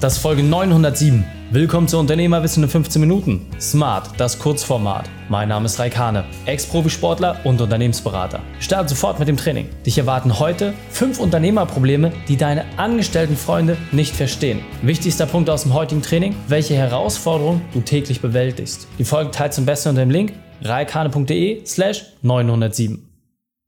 das ist Folge 907. Willkommen zu Unternehmerwissen in 15 Minuten. Smart, das Kurzformat. Mein Name ist Raikane, Ex-Profisportler und Unternehmensberater. Wir sofort mit dem Training. Dich erwarten heute fünf Unternehmerprobleme, die deine angestellten Freunde nicht verstehen. Wichtigster Punkt aus dem heutigen Training, welche Herausforderungen du täglich bewältigst. Die Folge teilt zum besten unter dem Link raikane.de slash 907.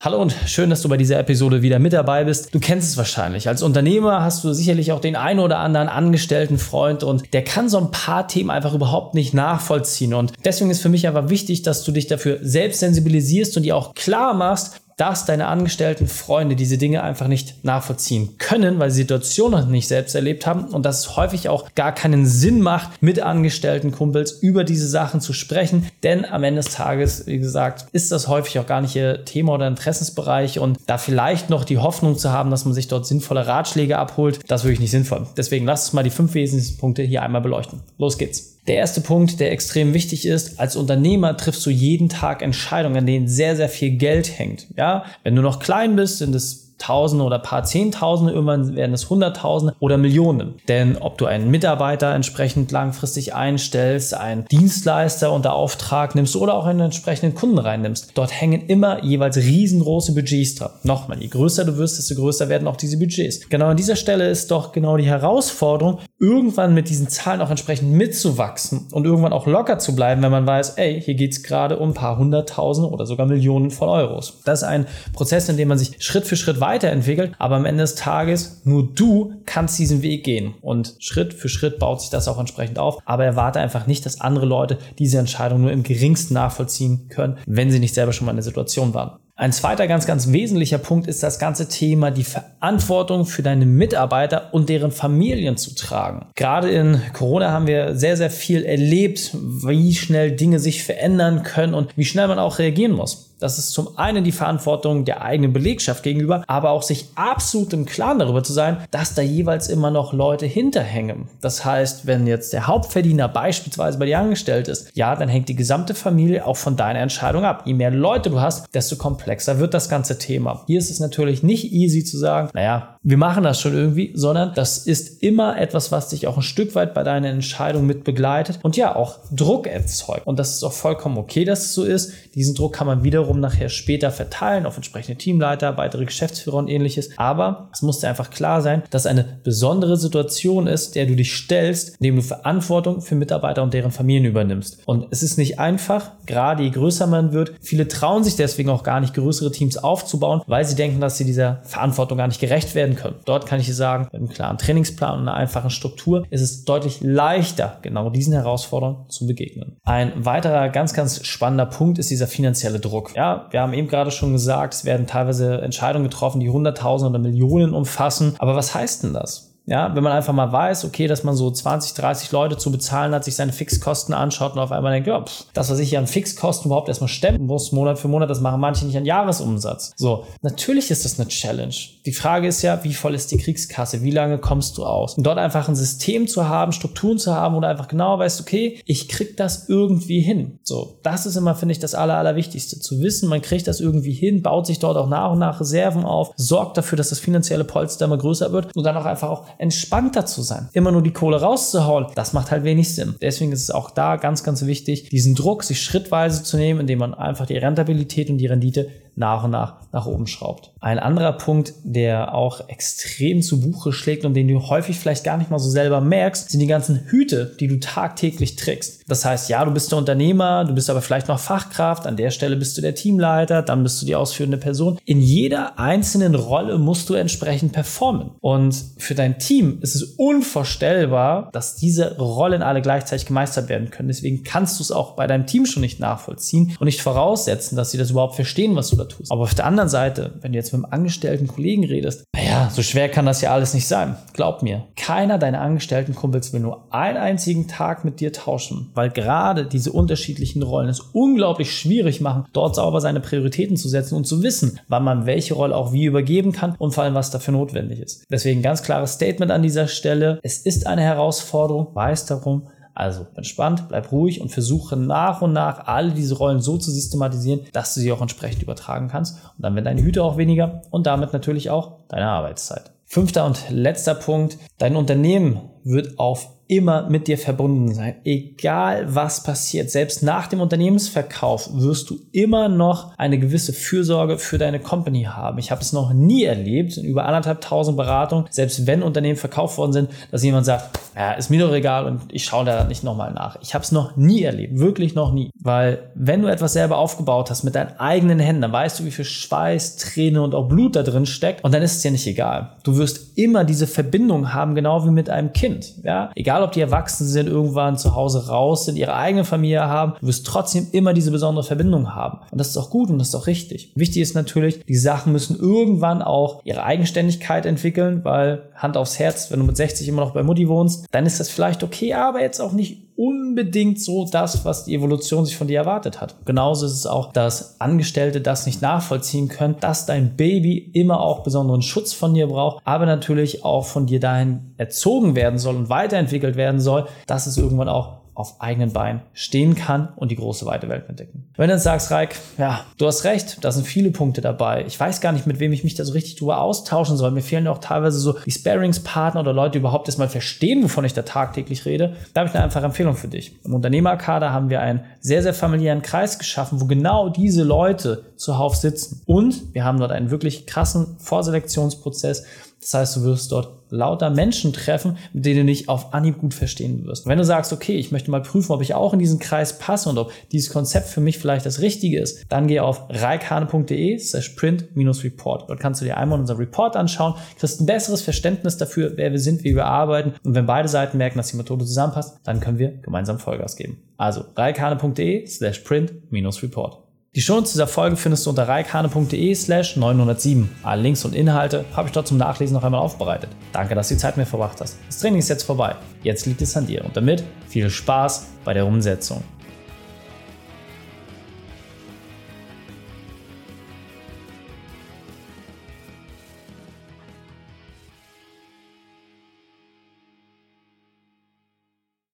Hallo und schön, dass du bei dieser Episode wieder mit dabei bist. Du kennst es wahrscheinlich. Als Unternehmer hast du sicherlich auch den einen oder anderen angestellten Freund und der kann so ein paar Themen einfach überhaupt nicht nachvollziehen. Und deswegen ist für mich aber wichtig, dass du dich dafür selbst sensibilisierst und dir auch klar machst, dass deine angestellten Freunde diese Dinge einfach nicht nachvollziehen können, weil sie Situationen noch nicht selbst erlebt haben und dass es häufig auch gar keinen Sinn macht, mit angestellten Kumpels über diese Sachen zu sprechen, denn am Ende des Tages, wie gesagt, ist das häufig auch gar nicht ihr Thema oder Interessensbereich und da vielleicht noch die Hoffnung zu haben, dass man sich dort sinnvolle Ratschläge abholt, das ist wirklich nicht sinnvoll. Deswegen lass uns mal die fünf wesentlichen Punkte hier einmal beleuchten. Los geht's. Der erste Punkt, der extrem wichtig ist, als Unternehmer triffst du jeden Tag Entscheidungen, an denen sehr, sehr viel Geld hängt. Ja, wenn du noch klein bist, sind es Tausende oder paar Zehntausende, irgendwann werden es Hunderttausende oder Millionen. Denn ob du einen Mitarbeiter entsprechend langfristig einstellst, einen Dienstleister unter Auftrag nimmst oder auch einen entsprechenden Kunden reinnimmst, dort hängen immer jeweils riesengroße Budgets dran. Nochmal, je größer du wirst, desto größer werden auch diese Budgets. Genau an dieser Stelle ist doch genau die Herausforderung, irgendwann mit diesen Zahlen auch entsprechend mitzuwachsen und irgendwann auch locker zu bleiben, wenn man weiß, ey, hier geht es gerade um ein paar hunderttausende oder sogar Millionen von Euros. Das ist ein Prozess, in dem man sich Schritt für Schritt weiter weiterentwickelt, aber am Ende des Tages nur du kannst diesen Weg gehen und Schritt für Schritt baut sich das auch entsprechend auf, aber erwarte einfach nicht, dass andere Leute diese Entscheidung nur im geringsten nachvollziehen können, wenn sie nicht selber schon mal in der Situation waren. Ein zweiter ganz, ganz wesentlicher Punkt ist das ganze Thema, die Verantwortung für deine Mitarbeiter und deren Familien zu tragen. Gerade in Corona haben wir sehr, sehr viel erlebt, wie schnell Dinge sich verändern können und wie schnell man auch reagieren muss. Das ist zum einen die Verantwortung der eigenen Belegschaft gegenüber, aber auch sich absolut im Klaren darüber zu sein, dass da jeweils immer noch Leute hinterhängen. Das heißt, wenn jetzt der Hauptverdiener beispielsweise bei dir angestellt ist, ja, dann hängt die gesamte Familie auch von deiner Entscheidung ab. Je mehr Leute du hast, desto komplexer wird das ganze Thema. Hier ist es natürlich nicht easy zu sagen, naja, wir machen das schon irgendwie, sondern das ist immer etwas, was dich auch ein Stück weit bei deiner Entscheidung mit begleitet und ja, auch Druck erzeugt. Und das ist auch vollkommen okay, dass es so ist. Diesen Druck kann man wiederum nachher später verteilen auf entsprechende Teamleiter, weitere Geschäftsführer und ähnliches. Aber es muss dir einfach klar sein, dass eine besondere Situation ist, der du dich stellst, indem du Verantwortung für Mitarbeiter und deren Familien übernimmst. Und es ist nicht einfach, gerade je größer man wird. Viele trauen sich deswegen auch gar nicht, größere Teams aufzubauen, weil sie denken, dass sie dieser Verantwortung gar nicht gerecht werden können. Dort kann ich dir sagen, mit einem klaren Trainingsplan und einer einfachen Struktur ist es deutlich leichter, genau diesen Herausforderungen zu begegnen. Ein weiterer ganz, ganz spannender Punkt ist dieser finanzielle Druck. Ja, wir haben eben gerade schon gesagt, es werden teilweise Entscheidungen getroffen, die Hunderttausende oder Millionen umfassen. Aber was heißt denn das? Ja, wenn man einfach mal weiß, okay, dass man so 20, 30 Leute zu bezahlen hat, sich seine Fixkosten anschaut und auf einmal denkt, ja, pff, das, was ich hier an Fixkosten überhaupt erstmal stemmen muss, Monat für Monat, das machen manche nicht an Jahresumsatz. So, natürlich ist das eine Challenge. Die Frage ist ja, wie voll ist die Kriegskasse? Wie lange kommst du aus? Und dort einfach ein System zu haben, Strukturen zu haben, wo du einfach genau weißt, okay, ich krieg das irgendwie hin. So, das ist immer, finde ich, das Aller, Allerwichtigste. Zu wissen, man kriegt das irgendwie hin, baut sich dort auch nach und nach Reserven auf, sorgt dafür, dass das finanzielle Polster immer größer wird und dann auch einfach auch entspannter zu sein. Immer nur die Kohle rauszuhauen, das macht halt wenig Sinn. Deswegen ist es auch da ganz, ganz wichtig, diesen Druck sich schrittweise zu nehmen, indem man einfach die Rentabilität und die Rendite nach und nach nach oben schraubt. Ein anderer Punkt, der auch extrem zu Buche schlägt und den du häufig vielleicht gar nicht mal so selber merkst, sind die ganzen Hüte, die du tagtäglich trägst. Das heißt, ja, du bist der Unternehmer, du bist aber vielleicht noch Fachkraft, an der Stelle bist du der Teamleiter, dann bist du die ausführende Person. In jeder einzelnen Rolle musst du entsprechend performen. Und für dein Team ist es unvorstellbar, dass diese Rollen alle gleichzeitig gemeistert werden können. Deswegen kannst du es auch bei deinem Team schon nicht nachvollziehen und nicht voraussetzen, dass sie das überhaupt verstehen, was du tust. Aber auf der anderen Seite, wenn du jetzt mit einem angestellten Kollegen redest, naja, so schwer kann das ja alles nicht sein. Glaub mir, keiner deiner angestellten Kumpels will nur einen einzigen Tag mit dir tauschen, weil gerade diese unterschiedlichen Rollen es unglaublich schwierig machen, dort sauber seine Prioritäten zu setzen und zu wissen, wann man welche Rolle auch wie übergeben kann und vor allem, was dafür notwendig ist. Deswegen ganz klares Statement an dieser Stelle. Es ist eine Herausforderung, weiß darum, also entspannt, bleib ruhig und versuche nach und nach alle diese Rollen so zu systematisieren, dass du sie auch entsprechend übertragen kannst. Und dann werden deine Hüte auch weniger und damit natürlich auch deine Arbeitszeit. Fünfter und letzter Punkt. Dein Unternehmen wird auf immer mit dir verbunden sein. Egal was passiert, selbst nach dem Unternehmensverkauf wirst du immer noch eine gewisse Fürsorge für deine Company haben. Ich habe es noch nie erlebt, in über anderthalb tausend Beratungen, selbst wenn Unternehmen verkauft worden sind, dass jemand sagt, ja, ist mir doch egal und ich schaue da nicht nochmal nach. Ich habe es noch nie erlebt, wirklich noch nie. Weil wenn du etwas selber aufgebaut hast mit deinen eigenen Händen, dann weißt du, wie viel Schweiß, Träne und auch Blut da drin steckt und dann ist es dir nicht egal. Du wirst immer diese Verbindung haben, genau wie mit einem Kind. Ja? Egal egal ob die erwachsen sind, irgendwann zu Hause raus sind, ihre eigene Familie haben, du wirst trotzdem immer diese besondere Verbindung haben. Und das ist auch gut und das ist auch richtig. Wichtig ist natürlich, die Sachen müssen irgendwann auch ihre Eigenständigkeit entwickeln, weil Hand aufs Herz, wenn du mit 60 immer noch bei Mutti wohnst, dann ist das vielleicht okay, aber jetzt auch nicht unbedingt so das, was die Evolution sich von dir erwartet hat. Genauso ist es auch, dass Angestellte das nicht nachvollziehen können, dass dein Baby immer auch besonderen Schutz von dir braucht, aber natürlich auch von dir dahin erzogen werden soll und weiterentwickelt werden soll, dass es irgendwann auch auf eigenen Beinen stehen kann und die große weite Welt entdecken. Wenn du dann sagst, Reik, ja, du hast recht, da sind viele Punkte dabei. Ich weiß gar nicht, mit wem ich mich da so richtig drüber austauschen soll. Mir fehlen auch teilweise so die Sparings-Partner oder Leute, die überhaupt erstmal verstehen, wovon ich da tagtäglich rede. Da habe ich eine einfache Empfehlung für dich. Im Unternehmerkader haben wir einen sehr, sehr familiären Kreis geschaffen, wo genau diese Leute zuhauf sitzen. Und wir haben dort einen wirklich krassen Vorselektionsprozess, das heißt, du wirst dort lauter Menschen treffen, mit denen du dich auf Anhieb gut verstehen wirst. wenn du sagst, okay, ich möchte mal prüfen, ob ich auch in diesen Kreis passe und ob dieses Konzept für mich vielleicht das Richtige ist, dann geh auf reikane.de slash print-report. Dort kannst du dir einmal unser Report anschauen, kriegst ein besseres Verständnis dafür, wer wir sind, wie wir arbeiten. Und wenn beide Seiten merken, dass die Methode zusammenpasst, dann können wir gemeinsam Vollgas geben. Also reikane.de slash print-report. Die Shownotes dieser Folge findest du unter reikane.de slash 907. Alle Links und Inhalte habe ich dort zum Nachlesen noch einmal aufbereitet. Danke, dass du die Zeit mir verbracht hast. Das Training ist jetzt vorbei. Jetzt liegt es an dir und damit viel Spaß bei der Umsetzung.